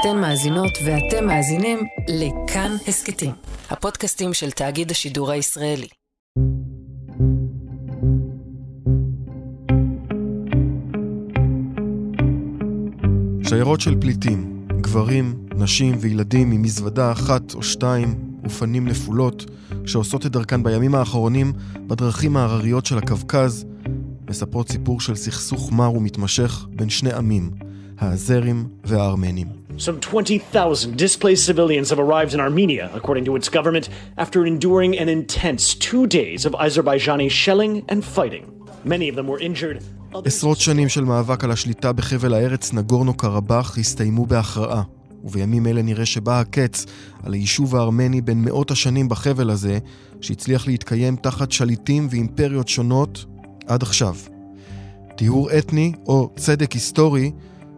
אתן מאזינות ואתם מאזינים לכאן הסכתים, הפודקאסטים של תאגיד השידור הישראלי. שיירות של פליטים, גברים, נשים וילדים עם מזוודה אחת או שתיים ופנים נפולות, שעושות את דרכן בימים האחרונים בדרכים ההרריות של הקווקז, מספרות סיפור של סכסוך מר ומתמשך בין שני עמים, האזרים והארמנים. Some 20,000 displaced civilians have arrived in Armenia, according to its government, after enduring an intense two days of Azerbaijani shelling and fighting. Many of them were injured. עשרות שנים של מאבק על השליטה בחבל הארץ נגורנו קרבאח הסתיימו בהכרעה, ובימים אלה נראה שבא הקץ על היישוב הארמני בין מאות השנים בחבל הזה, שהצליח להתקיים תחת שליטים ואימפריות שונות עד עכשיו. טיהור אתני או צדק היסטורי,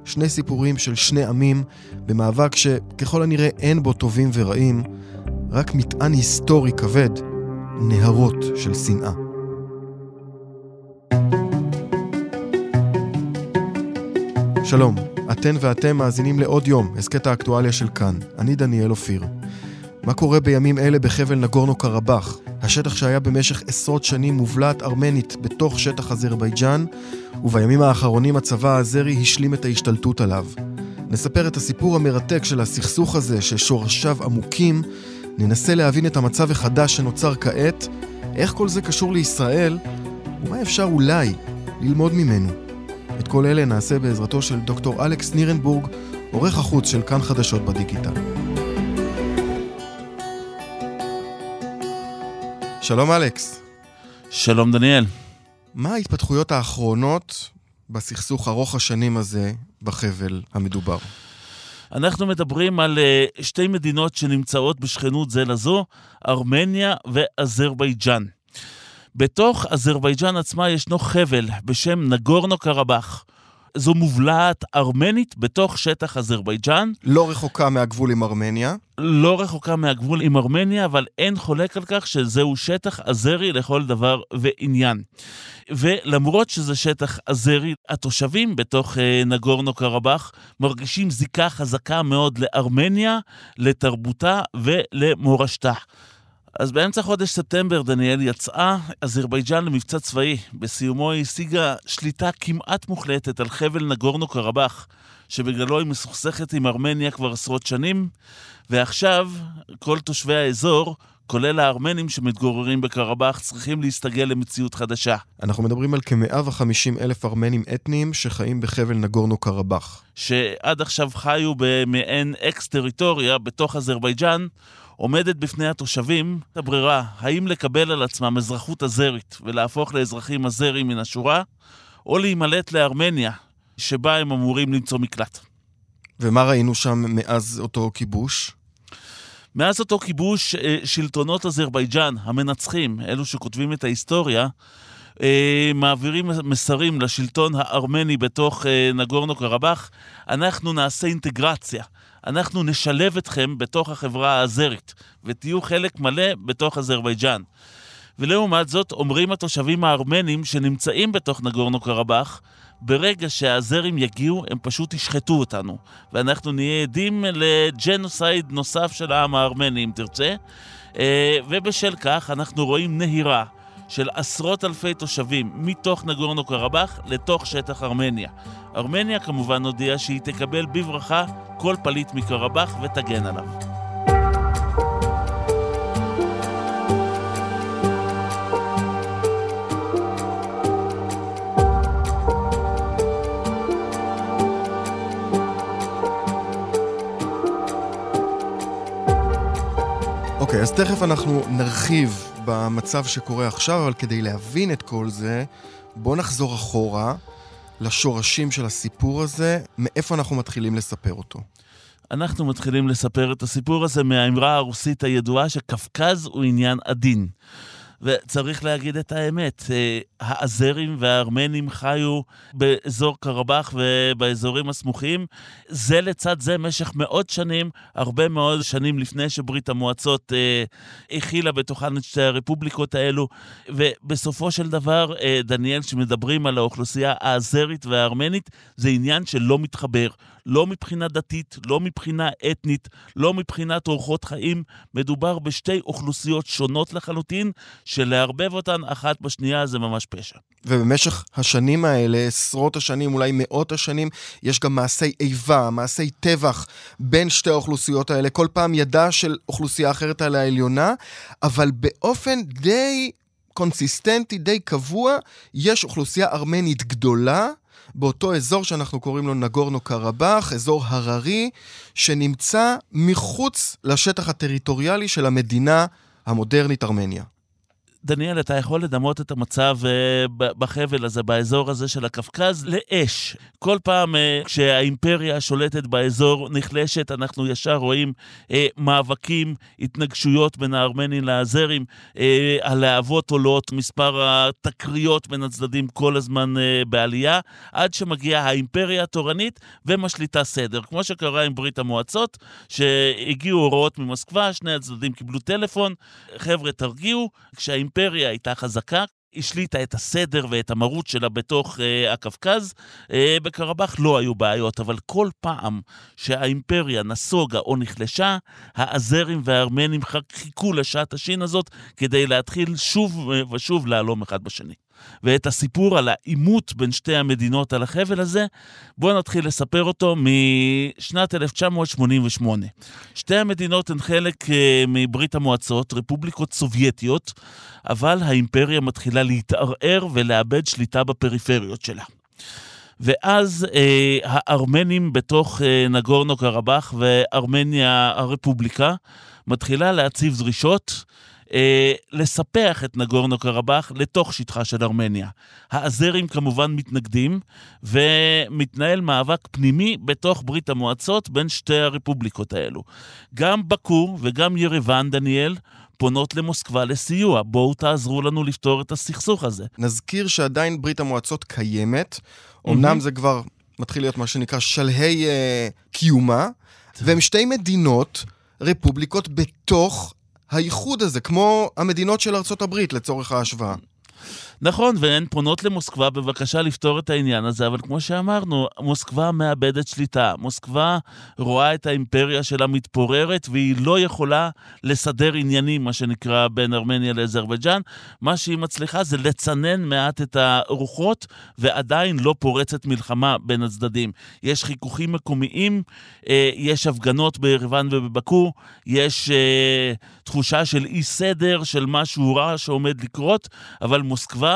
שני סיפורים של שני עמים במאבק שככל הנראה אין בו טובים ורעים, רק מטען היסטורי כבד, נהרות של שנאה. שלום, אתן ואתם מאזינים לעוד יום, הסכת האקטואליה של כאן. אני דניאל אופיר. מה קורה בימים אלה בחבל נגורנו קרבאח, השטח שהיה במשך עשרות שנים מובלעת ארמנית בתוך שטח אזרבייג'אן, ובימים האחרונים הצבא האזרי השלים את ההשתלטות עליו. נספר את הסיפור המרתק של הסכסוך הזה, ששורשיו עמוקים, ננסה להבין את המצב החדש שנוצר כעת, איך כל זה קשור לישראל, ומה אפשר אולי ללמוד ממנו. את כל אלה נעשה בעזרתו של דוקטור אלכס נירנבורג, עורך החוץ של כאן חדשות בדיגיטל. שלום אלכס. שלום דניאל. מה ההתפתחויות האחרונות בסכסוך ארוך השנים הזה בחבל המדובר? אנחנו מדברים על uh, שתי מדינות שנמצאות בשכנות זה לזו, ארמניה ואזרבייג'אן. בתוך אזרבייג'אן עצמה ישנו חבל בשם נגורנו קרבאח. זו מובלעת ארמנית בתוך שטח אזרבייג'אן. לא רחוקה מהגבול עם ארמניה. לא רחוקה מהגבול עם ארמניה, אבל אין חולק על כך שזהו שטח אזרי לכל דבר ועניין. ולמרות שזה שטח אזרי, התושבים בתוך אה, נגורנו קרבאח מרגישים זיקה חזקה מאוד לארמניה, לתרבותה ולמורשתה. אז באמצע חודש ספטמבר, דניאל, יצאה אזרבייג'אן למבצע צבאי. בסיומו היא השיגה שליטה כמעט מוחלטת על חבל נגורנו קרבאח, שבגללו היא מסוכסכת עם ארמניה כבר עשרות שנים, ועכשיו כל תושבי האזור, כולל הארמנים שמתגוררים בקרבאח, צריכים להסתגל למציאות חדשה. אנחנו מדברים על כ-150 אלף ארמנים אתניים שחיים בחבל נגורנו קרבאח. שעד עכשיו חיו במעין אקס-טריטוריה בתוך אזרבייג'אן, עומדת בפני התושבים הברירה, האם לקבל על עצמם אזרחות אזרית ולהפוך לאזרחים אזרים מן השורה, או להימלט לארמניה, שבה הם אמורים למצוא מקלט. ומה ראינו שם מאז אותו כיבוש? מאז אותו כיבוש, אה, שלטונות אזרבייג'אן, המנצחים, אלו שכותבים את ההיסטוריה, אה, מעבירים מסרים לשלטון הארמני בתוך אה, נגורנו קרבאח, אנחנו נעשה אינטגרציה. אנחנו נשלב אתכם בתוך החברה האזרית, ותהיו חלק מלא בתוך אזרבייג'אן. ולעומת זאת, אומרים התושבים הארמנים שנמצאים בתוך נגורנו קרבאח, ברגע שהאזרים יגיעו, הם פשוט ישחטו אותנו. ואנחנו נהיה עדים לג'נוסייד נוסף של העם הארמני, אם תרצה. אה, ובשל כך אנחנו רואים נהירה של עשרות אלפי תושבים מתוך נגורנו קרבאח לתוך שטח ארמניה. ארמניה כמובן הודיעה שהיא תקבל בברכה כל פליט מקרבאח ותגן עליו. אוקיי, okay, אז תכף אנחנו נרחיב במצב שקורה עכשיו, אבל כדי להבין את כל זה, בואו נחזור אחורה לשורשים של הסיפור הזה, מאיפה אנחנו מתחילים לספר אותו. אנחנו מתחילים לספר את הסיפור הזה מהאמרה הרוסית הידועה שקפקז הוא עניין עדין. וצריך להגיד את האמת, אה, האזרים והארמנים חיו באזור קרבאח ובאזורים הסמוכים, זה לצד זה משך מאות שנים, הרבה מאוד שנים לפני שברית המועצות אה, הכילה בתוכן את שתי הרפובליקות האלו, ובסופו של דבר, אה, דניאל, כשמדברים על האוכלוסייה האזרית והארמנית, זה עניין שלא מתחבר. לא מבחינה דתית, לא מבחינה אתנית, לא מבחינת אורחות חיים. מדובר בשתי אוכלוסיות שונות לחלוטין, שלערבב אותן אחת בשנייה זה ממש פשע. ובמשך השנים האלה, עשרות השנים, אולי מאות השנים, יש גם מעשי איבה, מעשי טבח בין שתי האוכלוסיות האלה. כל פעם ידה של אוכלוסייה אחרת על העליונה, אבל באופן די קונסיסטנטי, די קבוע, יש אוכלוסייה ארמנית גדולה. באותו אזור שאנחנו קוראים לו נגורנו קרבאח, אזור הררי, שנמצא מחוץ לשטח הטריטוריאלי של המדינה המודרנית ארמניה. דניאל, אתה יכול לדמות את המצב uh, בחבל הזה, באזור הזה של הקווקז, לאש. כל פעם uh, כשהאימפריה השולטת באזור נחלשת, אנחנו ישר רואים uh, מאבקים, התנגשויות בין הארמנים לאזרים, הלהבות עולות, מספר התקריות בין הצדדים כל הזמן בעלייה, עד שמגיעה האימפריה התורנית ומשליטה סדר. כמו שקרה עם ברית המועצות, שהגיעו הוראות ממוסקבה, שני הצדדים קיבלו טלפון, חבר'ה תרגיעו, כשהאימפריה... האימפריה הייתה חזקה, השליטה את הסדר ואת המרות שלה בתוך uh, הקווקז. Uh, בקרבאח לא היו בעיות, אבל כל פעם שהאימפריה נסוגה או נחלשה, האזרים והארמנים חיכו לשעת השין הזאת כדי להתחיל שוב ושוב להלום אחד בשני. ואת הסיפור על העימות בין שתי המדינות על החבל הזה, בואו נתחיל לספר אותו משנת 1988. שתי המדינות הן חלק אה, מברית המועצות, רפובליקות סובייטיות, אבל האימפריה מתחילה להתערער ולאבד שליטה בפריפריות שלה. ואז אה, הארמנים בתוך אה, נגורנו קרבאח וארמניה הרפובליקה מתחילה להציב דרישות אה, לספח את נגורנו קרבאח לתוך שטחה של ארמניה. האזרים כמובן מתנגדים, ומתנהל מאבק פנימי בתוך ברית המועצות בין שתי הרפובליקות האלו. גם בקו וגם ירוון, דניאל, פונות למוסקבה לסיוע. בואו תעזרו לנו לפתור את הסכסוך הזה. נזכיר שעדיין ברית המועצות קיימת. אמנם mm-hmm. זה כבר מתחיל להיות מה שנקרא שלהי uh, קיומה, והם שתי מדינות, רפובליקות בתוך האיחוד הזה, כמו המדינות של ארצות הברית לצורך ההשוואה. נכון, והן פונות למוסקבה בבקשה לפתור את העניין הזה, אבל כמו שאמרנו, מוסקבה מאבדת שליטה. מוסקבה רואה את האימפריה שלה מתפוררת, והיא לא יכולה לסדר עניינים, מה שנקרא, בין ארמניה לאזרבייג'אן. מה שהיא מצליחה זה לצנן מעט את הרוחות, ועדיין לא פורצת מלחמה בין הצדדים. יש חיכוכים מקומיים, אה, יש הפגנות בירוון ובבקו, יש אה, תחושה של אי סדר, של משהו רע שעומד לקרות, אבל מוסקבה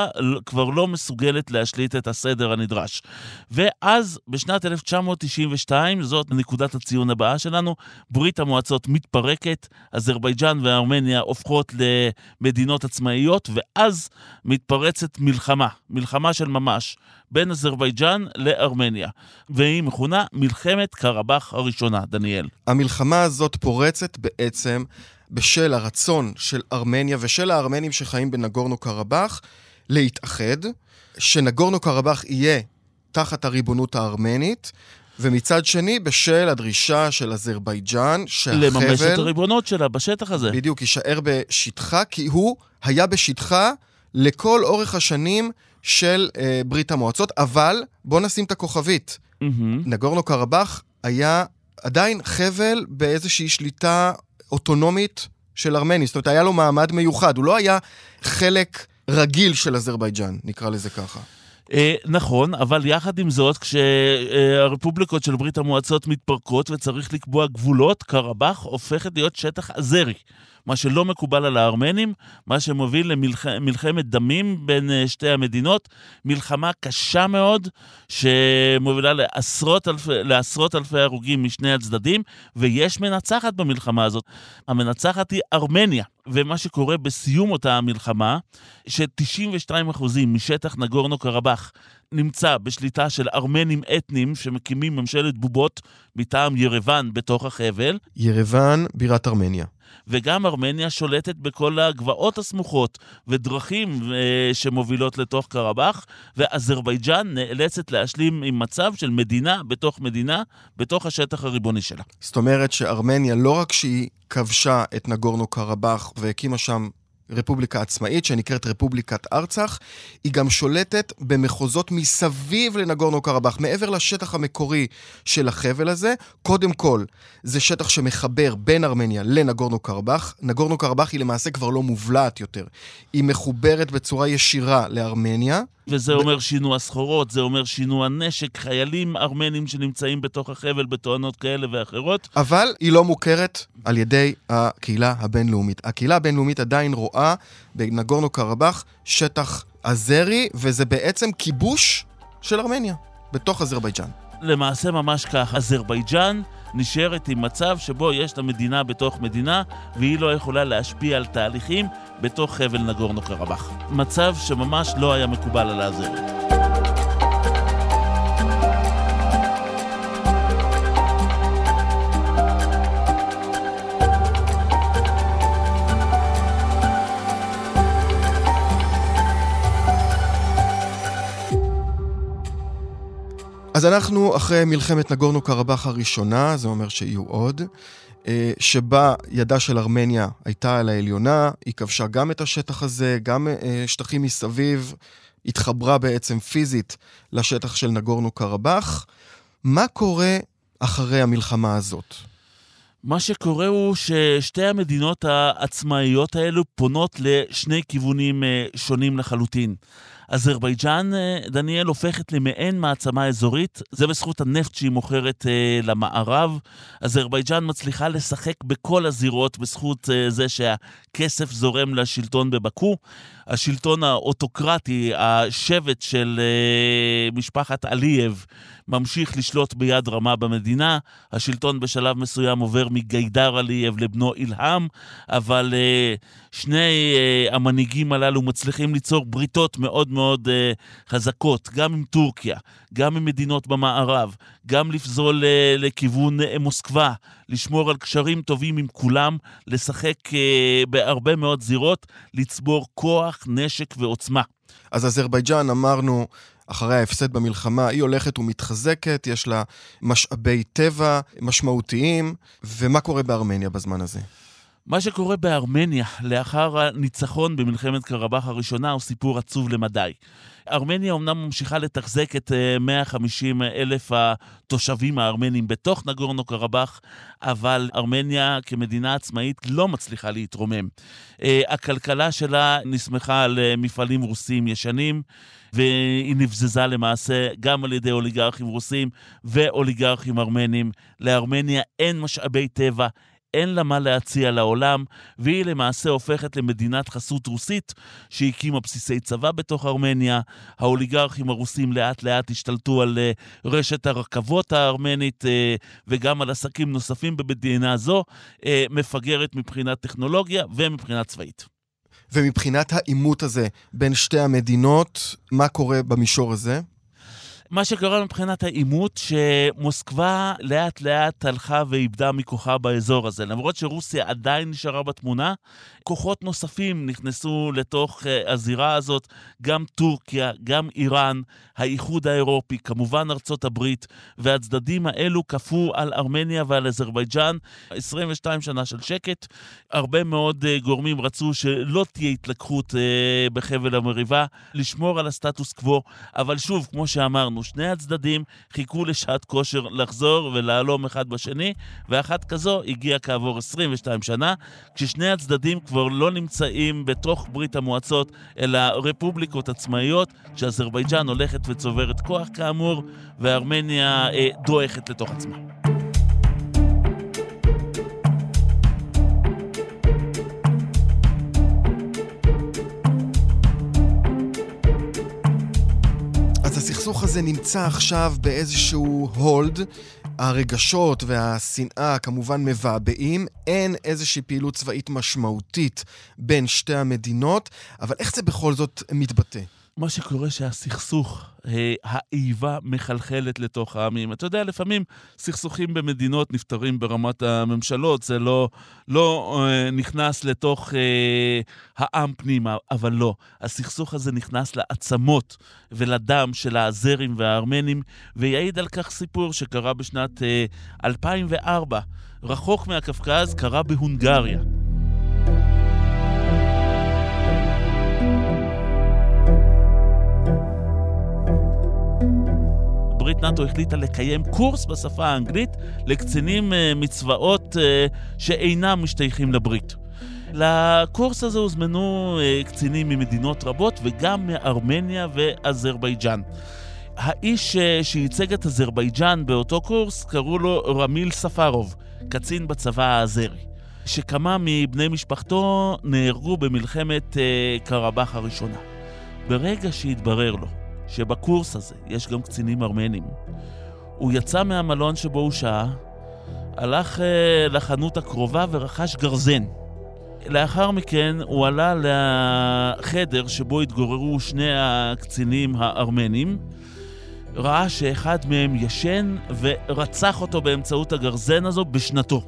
כבר לא מסוגלת להשליט את הסדר הנדרש. ואז, בשנת 1992, זאת נקודת הציון הבאה שלנו, ברית המועצות מתפרקת, אזרבייג'אן וארמניה הופכות למדינות עצמאיות, ואז מתפרצת מלחמה, מלחמה של ממש, בין אזרבייג'אן לארמניה, והיא מכונה מלחמת קרבאח הראשונה, דניאל. המלחמה הזאת פורצת בעצם בשל הרצון של ארמניה ושל הארמנים שחיים בנגורנו קרבאח להתאחד, שנגורנו קרבאח יהיה תחת הריבונות הארמנית, ומצד שני, בשל הדרישה של אזרבייג'אן, שהחבל... לממש את הריבונות שלה בשטח הזה. בדיוק, יישאר בשטחה, כי הוא היה בשטחה לכל אורך השנים של אה, ברית המועצות, אבל בואו נשים את הכוכבית. Mm-hmm. נגורנו קרבאח היה עדיין חבל באיזושהי שליטה אוטונומית של ארמני, זאת אומרת, היה לו מעמד מיוחד, הוא לא היה חלק רגיל של אזרבייג'אן, נקרא לזה ככה. אה, נכון, אבל יחד עם זאת, כשהרפובליקות של ברית המועצות מתפרקות וצריך לקבוע גבולות, קרבאח הופכת להיות שטח אזרי. מה שלא מקובל על הארמנים, מה שמוביל למלחמת דמים בין אה, שתי המדינות, מלחמה קשה מאוד, שמובילה לעשרות, אלפי, לעשרות אלפי הרוגים משני הצדדים, ויש מנצחת במלחמה הזאת. המנצחת היא ארמניה. ומה שקורה בסיום אותה המלחמה, ש-92% משטח נגורנו קרבאח נמצא בשליטה של ארמנים אתנים שמקימים ממשלת בובות מטעם ירוון בתוך החבל. ירוון, בירת ארמניה. וגם ארמניה שולטת בכל הגבעות הסמוכות ודרכים אה, שמובילות לתוך קרבאח, ואזרבייג'אן נאלצת להשלים עם מצב של מדינה בתוך מדינה, בתוך השטח הריבוני שלה. זאת אומרת שארמניה, לא רק שהיא כבשה את נגורנו קרבאח והקימה שם רפובליקה עצמאית שנקראת רפובליקת ארצח. היא גם שולטת במחוזות מסביב לנגורנו קרבאח, מעבר לשטח המקורי של החבל הזה. קודם כל, זה שטח שמחבר בין ארמניה לנגורנו קרבאח. נגורנו קרבאח היא למעשה כבר לא מובלעת יותר. היא מחוברת בצורה ישירה לארמניה. וזה אומר שינוע סחורות, זה אומר שינוע נשק, חיילים ארמנים שנמצאים בתוך החבל בתואנות כאלה ואחרות. אבל היא לא מוכרת על ידי הקהילה הבינלאומית. הקהילה הבינלאומית עדיין רואה בנגורנו קרבאח שטח אזרי, וזה בעצם כיבוש של ארמניה, בתוך אזרבייג'אן. למעשה ממש כך, אזרבייג'אן נשארת עם מצב שבו יש את המדינה בתוך מדינה, והיא לא יכולה להשפיע על תהליכים בתוך חבל נגורנו קרבאח. מצב שממש לא היה מקובל על האזרים. אז אנחנו אחרי מלחמת נגורנו קרבאח הראשונה, זה אומר שיהיו עוד, אה, שבה ידה של ארמניה הייתה על העליונה, היא כבשה גם את השטח הזה, גם אה, שטחים מסביב, התחברה בעצם פיזית לשטח של נגורנו קרבאח. מה קורה אחרי המלחמה הזאת? מה שקורה הוא ששתי המדינות העצמאיות האלו פונות לשני כיוונים אה, שונים לחלוטין. אזרבייג'אן, אה, דניאל, הופכת למעין מעצמה אזורית, זה בזכות הנפט שהיא מוכרת אה, למערב. אזרבייג'אן מצליחה לשחק בכל הזירות בזכות אה, זה שהכסף זורם לשלטון בבקו. השלטון האוטוקרטי, השבט של אה, משפחת עלייב, ממשיך לשלוט ביד רמה במדינה. השלטון בשלב מסוים עובר מהיידר עלייב לבנו אילהאם, אבל אה, שני אה, המנהיגים הללו מצליחים ליצור בריתות מאוד מאוד אה, חזקות, גם עם טורקיה, גם עם מדינות במערב, גם לפזול אה, לכיוון אה, מוסקבה, לשמור על קשרים טובים עם כולם, לשחק אה, בהרבה מאוד זירות, לצבור כוח, נשק ועוצמה. אז אזרבייג'אן, אמרנו, אחרי ההפסד במלחמה, היא הולכת ומתחזקת, יש לה משאבי טבע משמעותיים, ומה קורה בארמניה בזמן הזה? מה שקורה בארמניה לאחר הניצחון במלחמת קרבאח הראשונה הוא סיפור עצוב למדי. ארמניה אומנם ממשיכה לתחזק את 150 אה, אלף התושבים הארמנים בתוך נגורנו קרבאח, אבל ארמניה כמדינה עצמאית לא מצליחה להתרומם. אה, הכלכלה שלה נסמכה על אה, מפעלים רוסים ישנים. והיא נבזזה למעשה גם על ידי אוליגרכים רוסים ואוליגרכים ארמנים. לארמניה אין משאבי טבע, אין לה מה להציע לעולם, והיא למעשה הופכת למדינת חסות רוסית שהקימה בסיסי צבא בתוך ארמניה. האוליגרכים הרוסים לאט לאט השתלטו על אה, רשת הרכבות הארמנית אה, וגם על עסקים נוספים במדינה זו, אה, מפגרת מבחינת טכנולוגיה ומבחינה צבאית. ומבחינת העימות הזה בין שתי המדינות, מה קורה במישור הזה? מה שקרה מבחינת העימות, שמוסקבה לאט לאט הלכה ואיבדה מכוחה באזור הזה. למרות שרוסיה עדיין נשארה בתמונה, כוחות נוספים נכנסו לתוך uh, הזירה הזאת, גם טורקיה, גם איראן, האיחוד האירופי, כמובן ארצות הברית, והצדדים האלו כפו על ארמניה ועל אזרבייג'אן 22 שנה של שקט. הרבה מאוד uh, גורמים רצו שלא תהיה התלקחות uh, בחבל המריבה, לשמור על הסטטוס קוו, אבל שוב, כמו שאמרנו, שני הצדדים חיכו לשעת כושר לחזור ולהלום אחד בשני, ואחת כזו הגיעה כעבור 22 שנה, כששני הצדדים כבר... לא נמצאים בתוך ברית המועצות, אלא רפובליקות עצמאיות, שאזרבייג'אן הולכת וצוברת כוח כאמור, וארמניה אה, דועכת לתוך עצמה. הסכסוך הזה נמצא עכשיו באיזשהו הולד, הרגשות והשנאה כמובן מבעבעים, אין איזושהי פעילות צבאית משמעותית בין שתי המדינות, אבל איך זה בכל זאת מתבטא? מה שקורה שהסכסוך, אה, האיבה מחלחלת לתוך העמים. אתה יודע, לפעמים סכסוכים במדינות נפתרים ברמת הממשלות, זה לא, לא אה, נכנס לתוך אה, העם פנימה, אבל לא. הסכסוך הזה נכנס לעצמות ולדם של האזרים והארמנים, ויעיד על כך סיפור שקרה בשנת אה, 2004, רחוק מהקווקז, קרה בהונגריה. ברית נאט"ו החליטה לקיים קורס בשפה האנגלית לקצינים מצבאות שאינם משתייכים לברית. לקורס הזה הוזמנו קצינים ממדינות רבות וגם מארמניה ואזרבייג'אן. האיש שייצג את אזרבייג'אן באותו קורס קראו לו רמיל ספרוב, קצין בצבא האזרי. שכמה מבני משפחתו נהרגו במלחמת אה, קרבאח הראשונה. ברגע שהתברר לו שבקורס הזה יש גם קצינים ארמנים, הוא יצא מהמלון שבו הוא שהה, הלך אה, לחנות הקרובה ורכש גרזן. לאחר מכן הוא עלה לחדר שבו התגוררו שני הקצינים הארמנים, ראה שאחד מהם ישן ורצח אותו באמצעות הגרזן הזו בשנתו.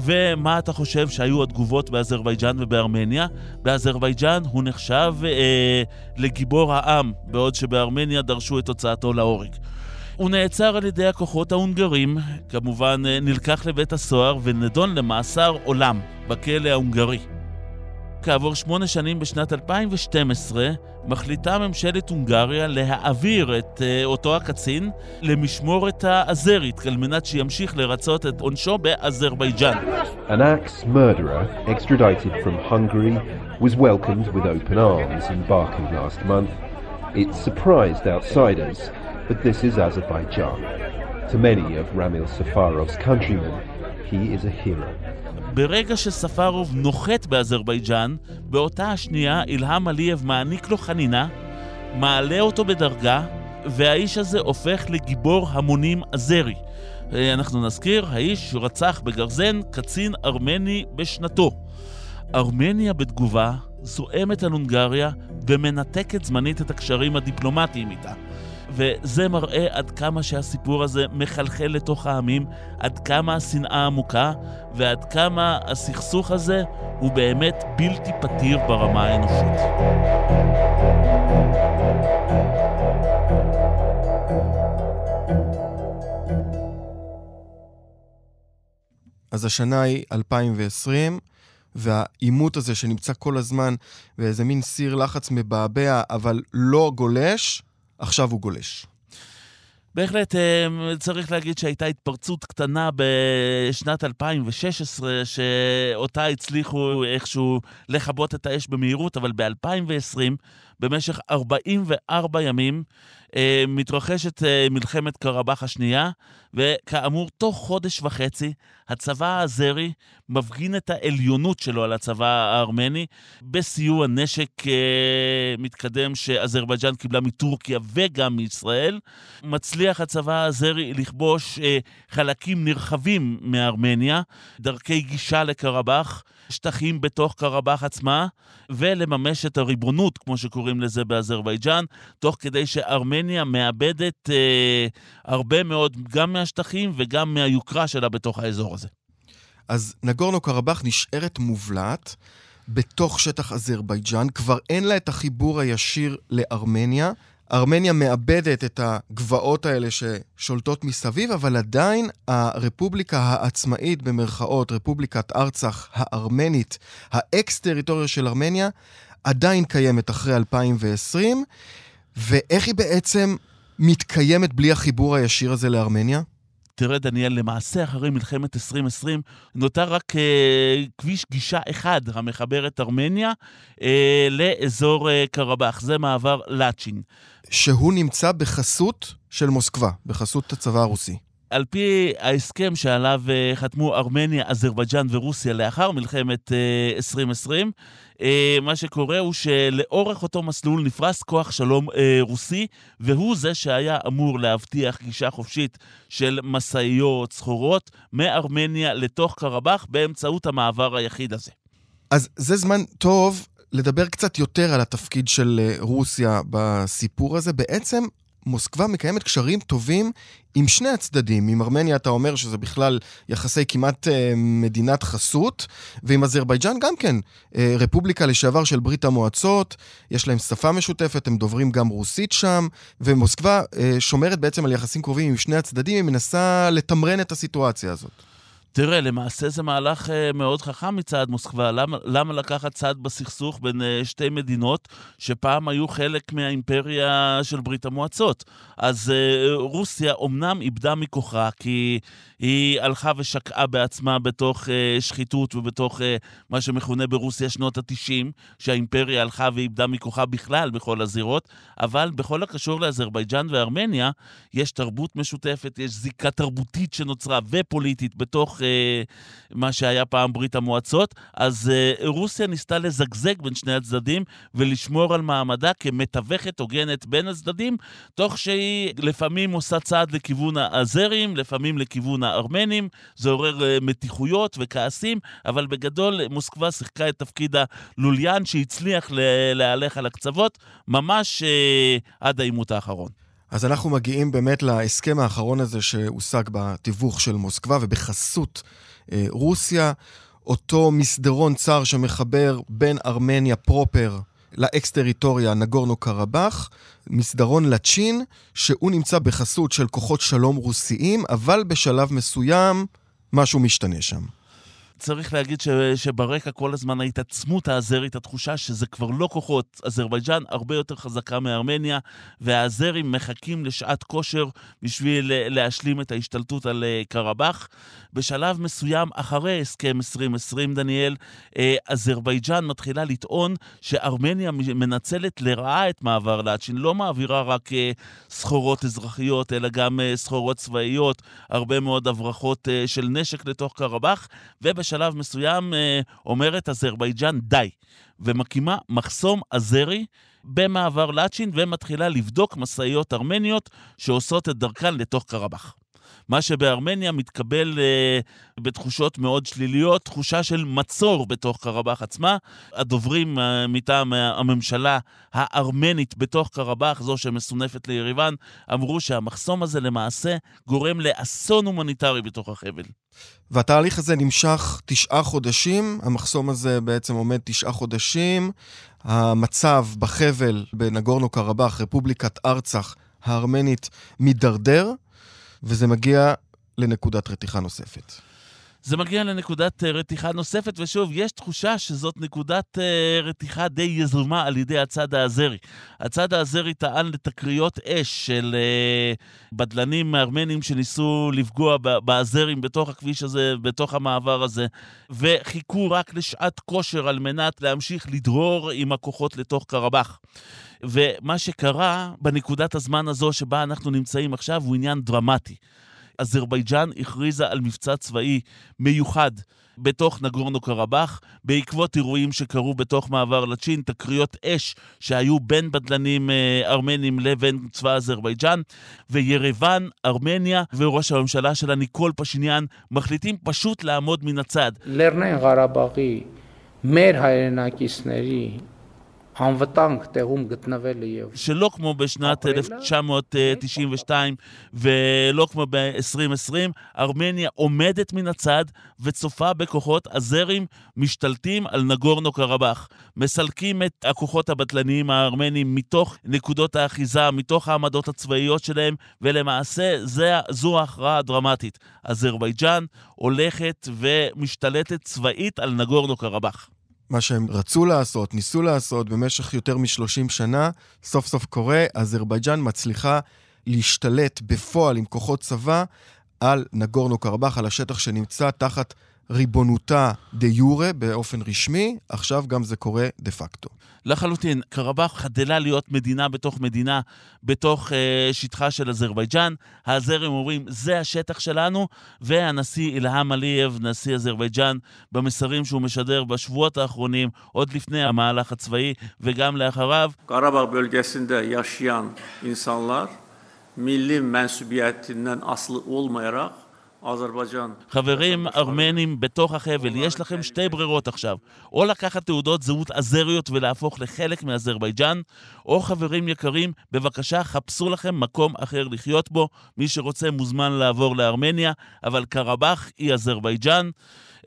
ומה אתה חושב שהיו התגובות באזרבייג'אן ובארמניה? באזרבייג'אן הוא נחשב אה, לגיבור העם, בעוד שבארמניה דרשו את הוצאתו להורג. הוא נעצר על ידי הכוחות ההונגרים, כמובן אה, נלקח לבית הסוהר ונדון למאסר עולם בכלא ההונגרי. כעבור שמונה שנים בשנת 2012, מחליטה ממשלת הונגריה להעביר את uh, אותו הקצין למשמורת האזרית, על מנת שימשיך לרצות את עונשו באזרבייג'אן. An axe murderer extradited from Hungary was welcomed with open arms in Baku last month. It surprised outsiders, but this is Azerbaijan. To many of Ramil Safarov's countrymen, he is a hero. ברגע שספרוב נוחת באזרבייג'אן, באותה השנייה אילהאם עליאב מעניק לו חנינה, מעלה אותו בדרגה, והאיש הזה הופך לגיבור המונים אזרי. אה, אנחנו נזכיר, האיש רצח בגרזן קצין ארמני בשנתו. ארמניה בתגובה זועמת על הונגריה ומנתקת זמנית את הקשרים הדיפלומטיים איתה. וזה מראה עד כמה שהסיפור הזה מחלחל לתוך העמים, עד כמה השנאה עמוקה, ועד כמה הסכסוך הזה הוא באמת בלתי פתיר ברמה האנושית. אז השנה היא 2020, והעימות הזה שנמצא כל הזמן באיזה מין סיר לחץ מבעבע, אבל לא גולש, עכשיו הוא גולש. בהחלט אה, צריך להגיד שהייתה התפרצות קטנה בשנת 2016, שאותה הצליחו איכשהו לכבות את האש במהירות, אבל ב-2020, במשך 44 ימים, אה, מתרחשת אה, מלחמת קרבאח השנייה, וכאמור, תוך חודש וחצי, הצבא האזרי מפגין את העליונות שלו על הצבא הארמני, בסיוע נשק אה, מתקדם שאזרבייג'אן קיבלה מטורקיה וגם מישראל. מצליח הצבא האזרי לכבוש חלקים נרחבים מארמניה, דרכי גישה לקרבאח. שטחים בתוך קרבאח עצמה, ולממש את הריבונות, כמו שקוראים לזה באזרבייג'אן, תוך כדי שארמניה מאבדת אה, הרבה מאוד, גם מהשטחים וגם מהיוקרה שלה בתוך האזור הזה. אז נגורנו קרבאח נשארת מובלעת בתוך שטח אזרבייג'אן, כבר אין לה את החיבור הישיר לארמניה. ארמניה מאבדת את הגבעות האלה ששולטות מסביב, אבל עדיין הרפובליקה העצמאית, במרכאות, רפובליקת ארצח הארמנית, האקס-טריטוריה של ארמניה, עדיין קיימת אחרי 2020, ואיך היא בעצם מתקיימת בלי החיבור הישיר הזה לארמניה? תראה, דניאל, למעשה אחרי מלחמת 2020 נותר רק אה, כביש גישה אחד המחבר את ארמניה אה, לאזור אה, קרבאח, זה מעבר לאצ'ין. שהוא נמצא בחסות של מוסקבה, בחסות הצבא הרוסי. על פי ההסכם שעליו אה, חתמו ארמניה, אזרבייג'אן ורוסיה לאחר מלחמת 2020, אה, אה, מה שקורה הוא שלאורך אותו מסלול נפרס כוח שלום רוסי, והוא זה שהיה אמור להבטיח גישה חופשית של משאיות, סחורות, מארמניה לתוך קרבאח באמצעות המעבר היחיד הזה. אז זה זמן טוב לדבר קצת יותר על התפקיד של רוסיה בסיפור הזה. בעצם מוסקבה מקיימת קשרים טובים עם שני הצדדים. עם ארמניה אתה אומר שזה בכלל יחסי כמעט אה, מדינת חסות, ועם אזרבייג'אן גם כן, אה, רפובליקה לשעבר של ברית המועצות, יש להם שפה משותפת, הם דוברים גם רוסית שם, ומוסקבה אה, שומרת בעצם על יחסים קרובים עם שני הצדדים, היא מנסה לתמרן את הסיטואציה הזאת. תראה, למעשה זה מהלך uh, מאוד חכם מצד מוסקבה. למה, למה לקחת צד בסכסוך בין uh, שתי מדינות שפעם היו חלק מהאימפריה של ברית המועצות? אז uh, רוסיה אומנם איבדה מכוחה, כי היא הלכה ושקעה בעצמה בתוך שחיתות ובתוך מה שמכונה ברוסיה שנות ה-90, שהאימפריה הלכה ואיבדה מכוחה בכלל בכל הזירות, אבל בכל הקשור לאזרבייג'אן וארמניה, יש תרבות משותפת, יש זיקה תרבותית שנוצרה ופוליטית בתוך... אה, מה שהיה פעם ברית המועצות, אז אה, רוסיה ניסתה לזגזג בין שני הצדדים ולשמור על מעמדה כמתווכת הוגנת בין הצדדים, תוך שהיא לפעמים עושה צעד לכיוון האזרים, לפעמים לכיוון הארמנים, זה עורר אה, מתיחויות וכעסים, אבל בגדול מוסקבה שיחקה את תפקיד הלוליין שהצליח להלך על הקצוות, ממש עד העימות האחרון. אז אנחנו מגיעים באמת להסכם האחרון הזה שהושג בתיווך של מוסקבה ובחסות אה, רוסיה, אותו מסדרון צר שמחבר בין ארמניה proper לאקס-טריטוריה נגורנו קרבאח, מסדרון לצ'ין, שהוא נמצא בחסות של כוחות שלום רוסיים, אבל בשלב מסוים משהו משתנה שם. צריך להגיד ש, שברקע כל הזמן ההתעצמות האזרית, התחושה שזה כבר לא כוחות. אזרבייג'אן הרבה יותר חזקה מארמניה, והאזרים מחכים לשעת כושר בשביל להשלים את ההשתלטות על אה, קרבאח. בשלב מסוים, אחרי הסכם 2020, דניאל, אה, אזרבייג'אן מתחילה לטעון שארמניה מנצלת לרעה את מעבר לאצ'ין, לא מעבירה רק אה, סחורות אזרחיות, אלא גם סחורות צבאיות, הרבה מאוד הברחות של נשק לתוך קרבאח, ובש... בשלב מסוים אה, אומרת אזרבייג'אן די, ומקימה מחסום אזרי במעבר לאצ'ין ומתחילה לבדוק משאיות ארמניות שעושות את דרכן לתוך קרבאח. מה שבארמניה מתקבל אה, בתחושות מאוד שליליות, תחושה של מצור בתוך קרבאח עצמה. הדוברים אה, מטעם הממשלה הארמנית בתוך קרבאח, זו שמסונפת ליריבן, אמרו שהמחסום הזה למעשה גורם לאסון הומניטרי בתוך החבל. והתהליך הזה נמשך תשעה חודשים, המחסום הזה בעצם עומד תשעה חודשים. המצב בחבל בנגורנו קרבאח, רפובליקת ארצח הארמנית, מידרדר. וזה מגיע לנקודת רתיחה נוספת. זה מגיע לנקודת uh, רתיחה נוספת, ושוב, יש תחושה שזאת נקודת uh, רתיחה די יזומה על ידי הצד האזרי. הצד האזרי טען לתקריות אש של uh, בדלנים ארמנים שניסו לפגוע באזרים בתוך הכביש הזה, בתוך המעבר הזה, וחיכו רק לשעת כושר על מנת להמשיך לדרור עם הכוחות לתוך קרבאח. ומה שקרה בנקודת הזמן הזו שבה אנחנו נמצאים עכשיו הוא עניין דרמטי. אזרבייג'אן הכריזה על מבצע צבאי מיוחד בתוך נגורנו קרבאח, בעקבות אירועים שקרו בתוך מעבר לצ'ין, תקריות אש שהיו בין בדלנים אה, ארמנים לבין צבא אזרבייג'אן, וירבן, ארמניה וראש הממשלה שלה ניקול פשיניאן מחליטים פשוט לעמוד מן הצד. לרנן מר անվտանգ տեղում գտնվելը եւ שלא כמו בשנת 1992 ולא כמו ב-2020, ארמניה עומדת מן הצד וצופה בכוחות אזרים משתלטים על נגורנו קרבאח. מסלקים את הכוחות הבטלניים הארמנים מתוך נקודות האחיזה, מתוך העמדות הצבאיות שלהם, ולמעשה זה, זו ההכרעה הדרמטית. אזרבייג'אן הולכת ומשתלטת צבאית על נגורנו קרבאח. מה שהם רצו לעשות, ניסו לעשות במשך יותר מ-30 שנה, סוף סוף קורה, אזרבייג'אן מצליחה להשתלט בפועל עם כוחות צבא על נגורנו קרבאח, על השטח שנמצא תחת ריבונותה דה יורה באופן רשמי, עכשיו גם זה קורה דה פקטו. לחלוטין, קרבאח חדלה להיות מדינה בתוך מדינה, בתוך אה, שטחה של אזרבייג'אן. האזרים אומרים, זה השטח שלנו, והנשיא אילהאם עליאב, נשיא אזרבייג'אן, במסרים שהוא משדר בשבועות האחרונים, עוד לפני המהלך הצבאי וגם לאחריו. קרבאח bölgesinde yaşayan insanlar milli mensubiyetinden aslı olmayarak חברים ארמנים בתוך החבל, יש לכם שתי ברירות עכשיו. או לקחת תעודות זהות אזריות ולהפוך לחלק מאזרבייג'אן, או חברים יקרים, בבקשה חפשו לכם מקום אחר לחיות בו. מי שרוצה מוזמן לעבור לארמניה, אבל קרבאח היא אזרבייג'אן,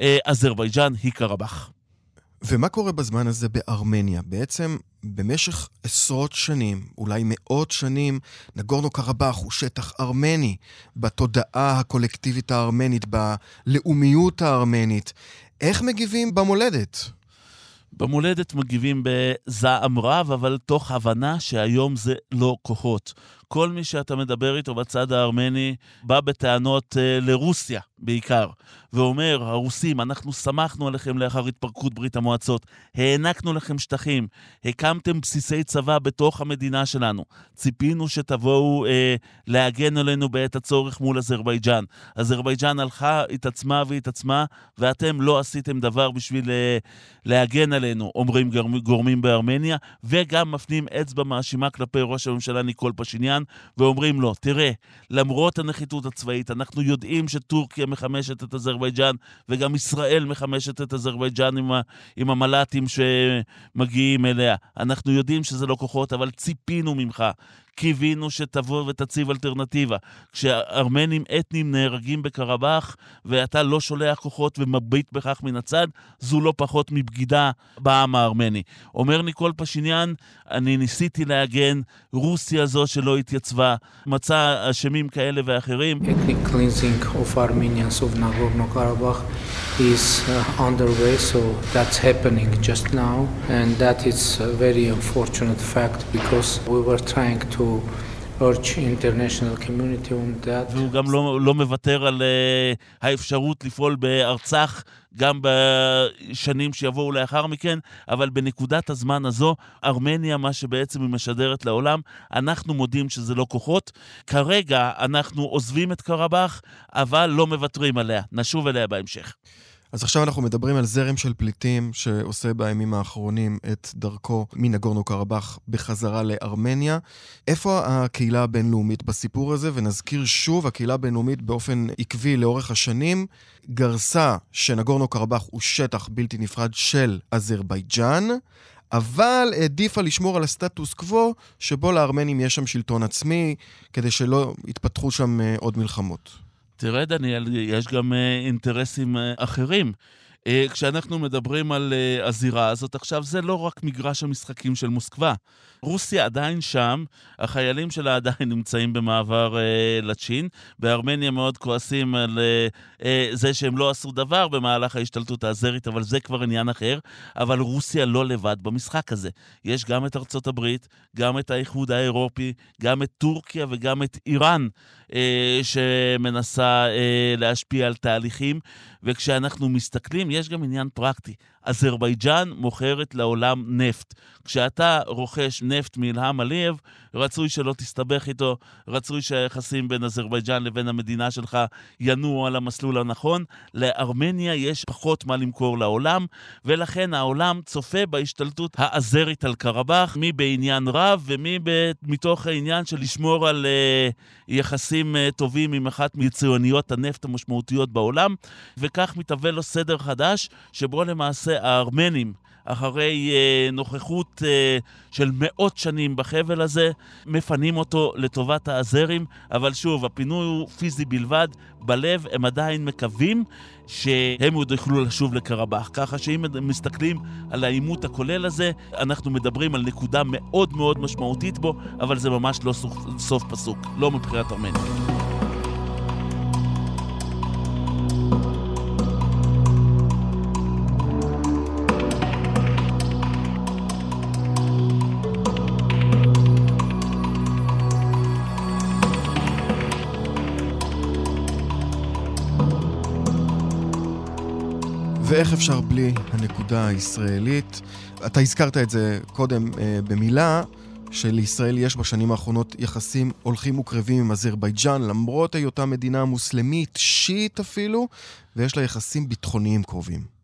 אה, אזרבייג'אן היא קרבאח. ומה קורה בזמן הזה בארמניה? בעצם במשך עשרות שנים, אולי מאות שנים, נגורנו קרבאח הוא שטח ארמני בתודעה הקולקטיבית הארמנית, בלאומיות הארמנית. איך מגיבים במולדת? במולדת מגיבים בזעם רב, אבל תוך הבנה שהיום זה לא כוחות. כל מי שאתה מדבר איתו בצד הארמני בא בטענות uh, לרוסיה בעיקר, ואומר, הרוסים, אנחנו שמחנו עליכם לאחר התפרקות ברית המועצות, הענקנו לכם שטחים, הקמתם בסיסי צבא בתוך המדינה שלנו, ציפינו שתבואו uh, להגן עלינו בעת הצורך מול אזרבייג'אן. אזרבייג'אן הלכה, התעצמה והתעצמה, ואתם לא עשיתם דבר בשביל uh, להגן עלינו, אומרים גורמים בארמניה, וגם מפנים אצבע מאשימה כלפי ראש הממשלה ניקול פשיניאן. כאן ואומרים לו, תראה, למרות הנחיתות הצבאית, אנחנו יודעים שטורקיה מחמשת את אזרבייג'אן, וגם ישראל מחמשת את אזרבייג'אן עם, עם המל"טים שמגיעים אליה. אנחנו יודעים שזה לא כוחות, אבל ציפינו ממך קיווינו שתבוא ותציב אלטרנטיבה. כשארמנים אתניים נהרגים בקרבאח ואתה לא שולח כוחות ומביט בכך מן הצד, זו לא פחות מבגידה בעם הארמני. אומר ניקול פשיניאן, אני ניסיתי להגן, רוסיה זו שלא התייצבה, מצא אשמים כאלה ואחרים. Is uh, underway, so that's happening just now, and that is a very unfortunate fact because we were trying to urge international community on that. והוא גם לא, לא מוותר על uh, האפשרות לפעול בארצח גם בשנים שיבואו לאחר מכן, אבל בנקודת הזמן הזו, ארמניה, מה שבעצם היא משדרת לעולם, אנחנו מודים שזה לא כוחות. כרגע אנחנו עוזבים את קרבאח, אבל לא מוותרים עליה. נשוב אליה בהמשך. אז עכשיו אנחנו מדברים על זרם של פליטים שעושה בימים האחרונים את דרכו מנגורנו קרבאח בחזרה לארמניה. איפה הקהילה הבינלאומית בסיפור הזה? ונזכיר שוב, הקהילה הבינלאומית באופן עקבי לאורך השנים גרסה שנגורנו קרבאח הוא שטח בלתי נפרד של אזרבייג'אן. אבל העדיפה לשמור על הסטטוס קוו שבו לארמנים יש שם שלטון עצמי, כדי שלא יתפתחו שם אה, עוד מלחמות. תראה, דניאל, יש גם אה, אינטרסים אה, אחרים. אה, כשאנחנו מדברים על הזירה הזאת, עכשיו זה לא רק מגרש המשחקים של מוסקבה. רוסיה עדיין שם, החיילים שלה עדיין נמצאים במעבר אה, לצ'ין. בארמניה מאוד כועסים על אה, אה, זה שהם לא עשו דבר במהלך ההשתלטות האזרית, אבל זה כבר עניין אחר. אבל רוסיה לא לבד במשחק הזה. יש גם את ארצות הברית, גם את האיחוד האירופי, גם את טורקיה וגם את איראן, אה, שמנסה אה, להשפיע על תהליכים. וכשאנחנו מסתכלים, יש גם עניין פרקטי. אזרבייג'אן מוכרת לעולם נפט. כשאתה רוכש נפט מאלהם עליאב, רצוי שלא תסתבך איתו, רצוי שהיחסים בין אזרבייג'אן לבין המדינה שלך ינועו על המסלול הנכון. לארמניה יש פחות מה למכור לעולם, ולכן העולם צופה בהשתלטות האזרית על קרבאח, מי בעניין רב ומי מתוך העניין של לשמור על uh, יחסים uh, טובים עם אחת מציוניות הנפט המשמעותיות בעולם, וכך מתהווה לו סדר חדש, שבו למעשה הארמנים אחרי אה, נוכחות אה, של מאות שנים בחבל הזה, מפנים אותו לטובת האזרים, אבל שוב, הפינוי הוא פיזי בלבד, בלב הם עדיין מקווים שהם עוד יוכלו לשוב לקרבאח. ככה שאם מסתכלים על העימות הכולל הזה, אנחנו מדברים על נקודה מאוד מאוד משמעותית בו, אבל זה ממש לא סוף, סוף פסוק, לא מבחינת ארמניה. ואיך אפשר בלי הנקודה הישראלית? אתה הזכרת את זה קודם אה, במילה, שלישראל יש בשנים האחרונות יחסים הולכים וקרבים עם אזרבייג'אן, למרות היותה מדינה מוסלמית, שיעית אפילו, ויש לה יחסים ביטחוניים קרובים.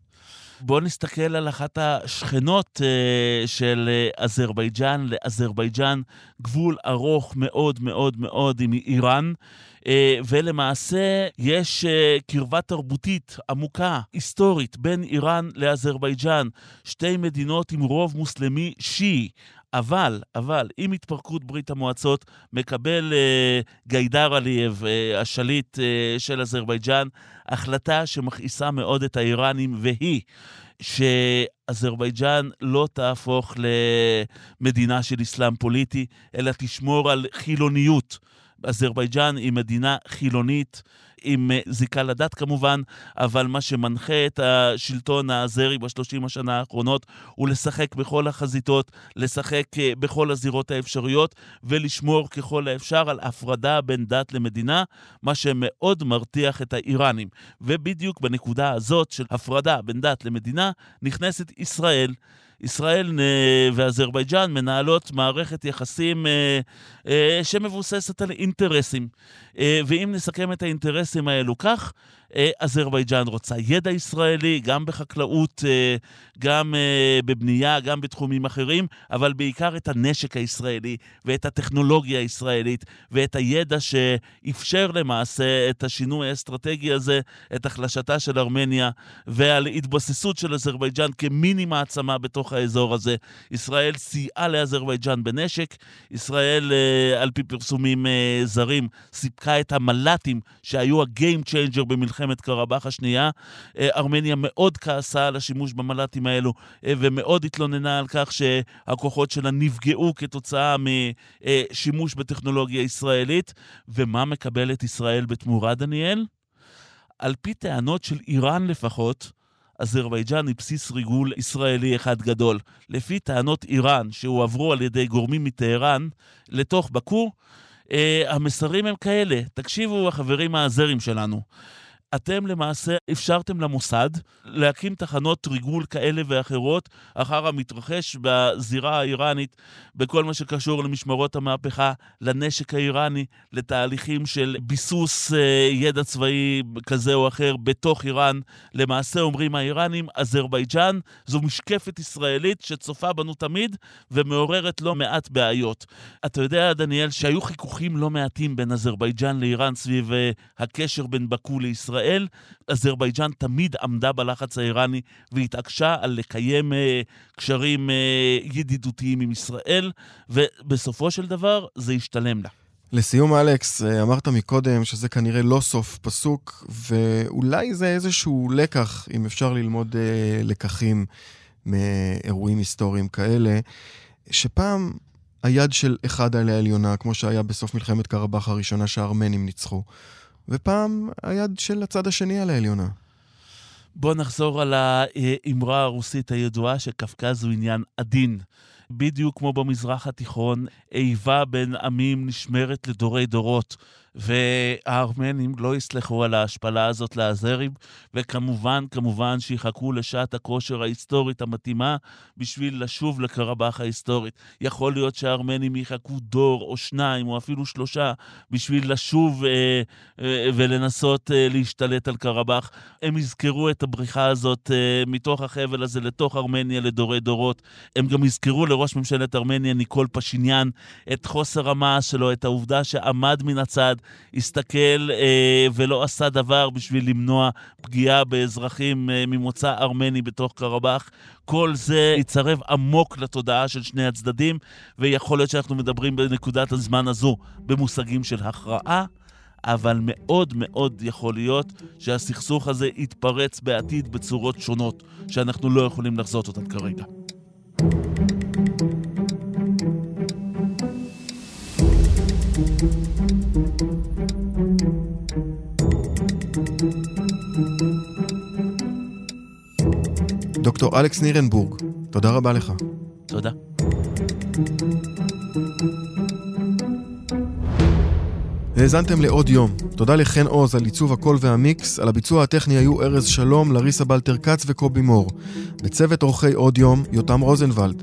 בואו נסתכל על אחת השכנות uh, של uh, אזרבייג'אן. לאזרבייג'אן גבול ארוך מאוד מאוד מאוד עם איראן. אה, ולמעשה יש אה, קרבה תרבותית עמוקה, היסטורית, בין איראן לאזרבייג'אן, שתי מדינות עם רוב מוסלמי שיעי. אבל, אבל, עם התפרקות ברית המועצות, מקבל אה, גיידר עליאב, אה, השליט אה, של אזרבייג'אן, החלטה שמכעיסה מאוד את האיראנים, והיא שאזרבייג'אן לא תהפוך למדינה של אסלאם פוליטי, אלא תשמור על חילוניות. אזרבייג'אן היא מדינה חילונית. עם אה, זיקה לדת כמובן, אבל מה שמנחה את השלטון האזרי בשלושים השנה האחרונות הוא לשחק בכל החזיתות, לשחק אה, בכל הזירות האפשריות ולשמור ככל האפשר על הפרדה בין דת למדינה, מה שמאוד מרתיח את האיראנים. ובדיוק בנקודה הזאת של הפרדה בין דת למדינה נכנסת ישראל. ישראל אה, ואזרבייג'אן מנהלות מערכת יחסים אה, אה, שמבוססת על אינטרסים. ואם נסכם את האינטרסים האלו כך, אזרבייג'אן רוצה ידע ישראלי, גם בחקלאות, אה, גם אה, בבנייה, גם בתחומים אחרים, אבל בעיקר את הנשק הישראלי ואת הטכנולוגיה הישראלית ואת הידע שאפשר למעשה את השינוי האסטרטגי הזה, את החלשתה של ארמניה ועל התבססות של אזרבייג'אן כמיני מעצמה בתוך האזור הזה. ישראל סייעה לאזרבייג'אן בנשק, ישראל, על פי פרסומים זרים, סיפקה את המל"טים שהיו ה-game changer במלחמת... מלחמת קרבאח השנייה. אה, ארמניה מאוד כעסה על השימוש במל"טים האלו, אה, ומאוד התלוננה על כך שהכוחות שלה נפגעו כתוצאה משימוש בטכנולוגיה ישראלית. ומה מקבלת ישראל בתמורה, דניאל? על פי טענות של איראן לפחות, אזרבייג'אן היא בסיס ריגול ישראלי אחד גדול. לפי טענות איראן שהועברו על ידי גורמים מטהרן לתוך בקו, אה, המסרים הם כאלה, תקשיבו החברים האזרים שלנו. אתם למעשה אפשרתם למוסד להקים תחנות ריגול כאלה ואחרות אחר המתרחש בזירה האיראנית בכל מה שקשור למשמרות המהפכה, לנשק האיראני, לתהליכים של ביסוס אה, ידע צבאי כזה או אחר בתוך איראן. למעשה אומרים האיראנים, אזרבייג'אן זו משקפת ישראלית שצופה בנו תמיד ומעוררת לא מעט בעיות. אתה יודע, דניאל, שהיו חיכוכים לא מעטים בין אזרבייג'אן לאיראן סביב אה, הקשר בין באקו לישראל. ישראל, אזרבייג'אן תמיד עמדה בלחץ האיראני והתעקשה על לקיים אה, קשרים אה, ידידותיים עם ישראל, ובסופו של דבר זה השתלם לה. לסיום, אלכס, אה, אמרת מקודם שזה כנראה לא סוף פסוק, ואולי זה איזשהו לקח, אם אפשר ללמוד אה, לקחים מאירועים היסטוריים כאלה, שפעם היד של אחד על העליונה, כמו שהיה בסוף מלחמת קרבאח הראשונה שהארמנים ניצחו. ופעם היד של הצד השני על העליונה. בואו נחזור על האמרה הרוסית הידועה שקווקז הוא עניין עדין. בדיוק כמו במזרח התיכון, איבה בין עמים נשמרת לדורי דורות. והארמנים לא יסלחו על ההשפלה הזאת לאזרים, וכמובן, כמובן שיחכו לשעת הכושר ההיסטורית המתאימה בשביל לשוב לקרבאח ההיסטורית. יכול להיות שהארמנים יחכו דור או שניים או אפילו שלושה בשביל לשוב אה, אה, ולנסות אה, להשתלט על קרבאח. הם יזכרו את הבריחה הזאת אה, מתוך החבל הזה לתוך ארמניה לדורי דורות. הם גם יזכרו לראש ממשלת ארמניה ניקול פשיניאן את חוסר המעש שלו, את העובדה שעמד מן הצד, הסתכל אה, ולא עשה דבר בשביל למנוע פגיעה באזרחים אה, ממוצא ארמני בתוך קרבאח. כל זה יצרב עמוק לתודעה של שני הצדדים, ויכול להיות שאנחנו מדברים בנקודת הזמן הזו במושגים של הכרעה. אבל מאוד מאוד יכול להיות שהסכסוך הזה יתפרץ בעתיד בצורות שונות, שאנחנו לא יכולים לחזות אותן כרגע. דוקטור אלכס נירנבורג, תודה רבה לך. תודה. האזנתם לעוד יום. תודה לחן עוז על עיצוב הקול והמיקס, על הביצוע הטכני היו ארז שלום, לריסה בלטר כץ וקובי מור. בצוות אורחי עוד יום, יותם רוזנבלד.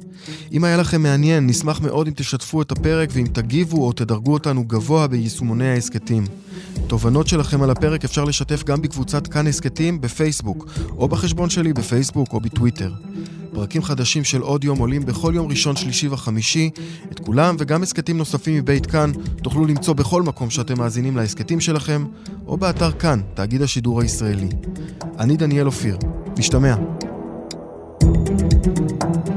אם היה לכם מעניין, נשמח מאוד אם תשתפו את הפרק ואם תגיבו או תדרגו אותנו גבוה ביישומוני ההסכתים. תובנות שלכם על הפרק אפשר לשתף גם בקבוצת כאן הסכתים בפייסבוק, או בחשבון שלי בפייסבוק או בטוויטר. פרקים חדשים של עוד יום עולים בכל יום ראשון, שלישי וחמישי. את כולם וגם הסכתים נוספים מבית כאן תוכלו למצוא בכל מקום שאתם מאזינים להסכתים שלכם, או באתר כאן, תאגיד השידור הישראלי. אני דניאל אופיר. משתמע. thank you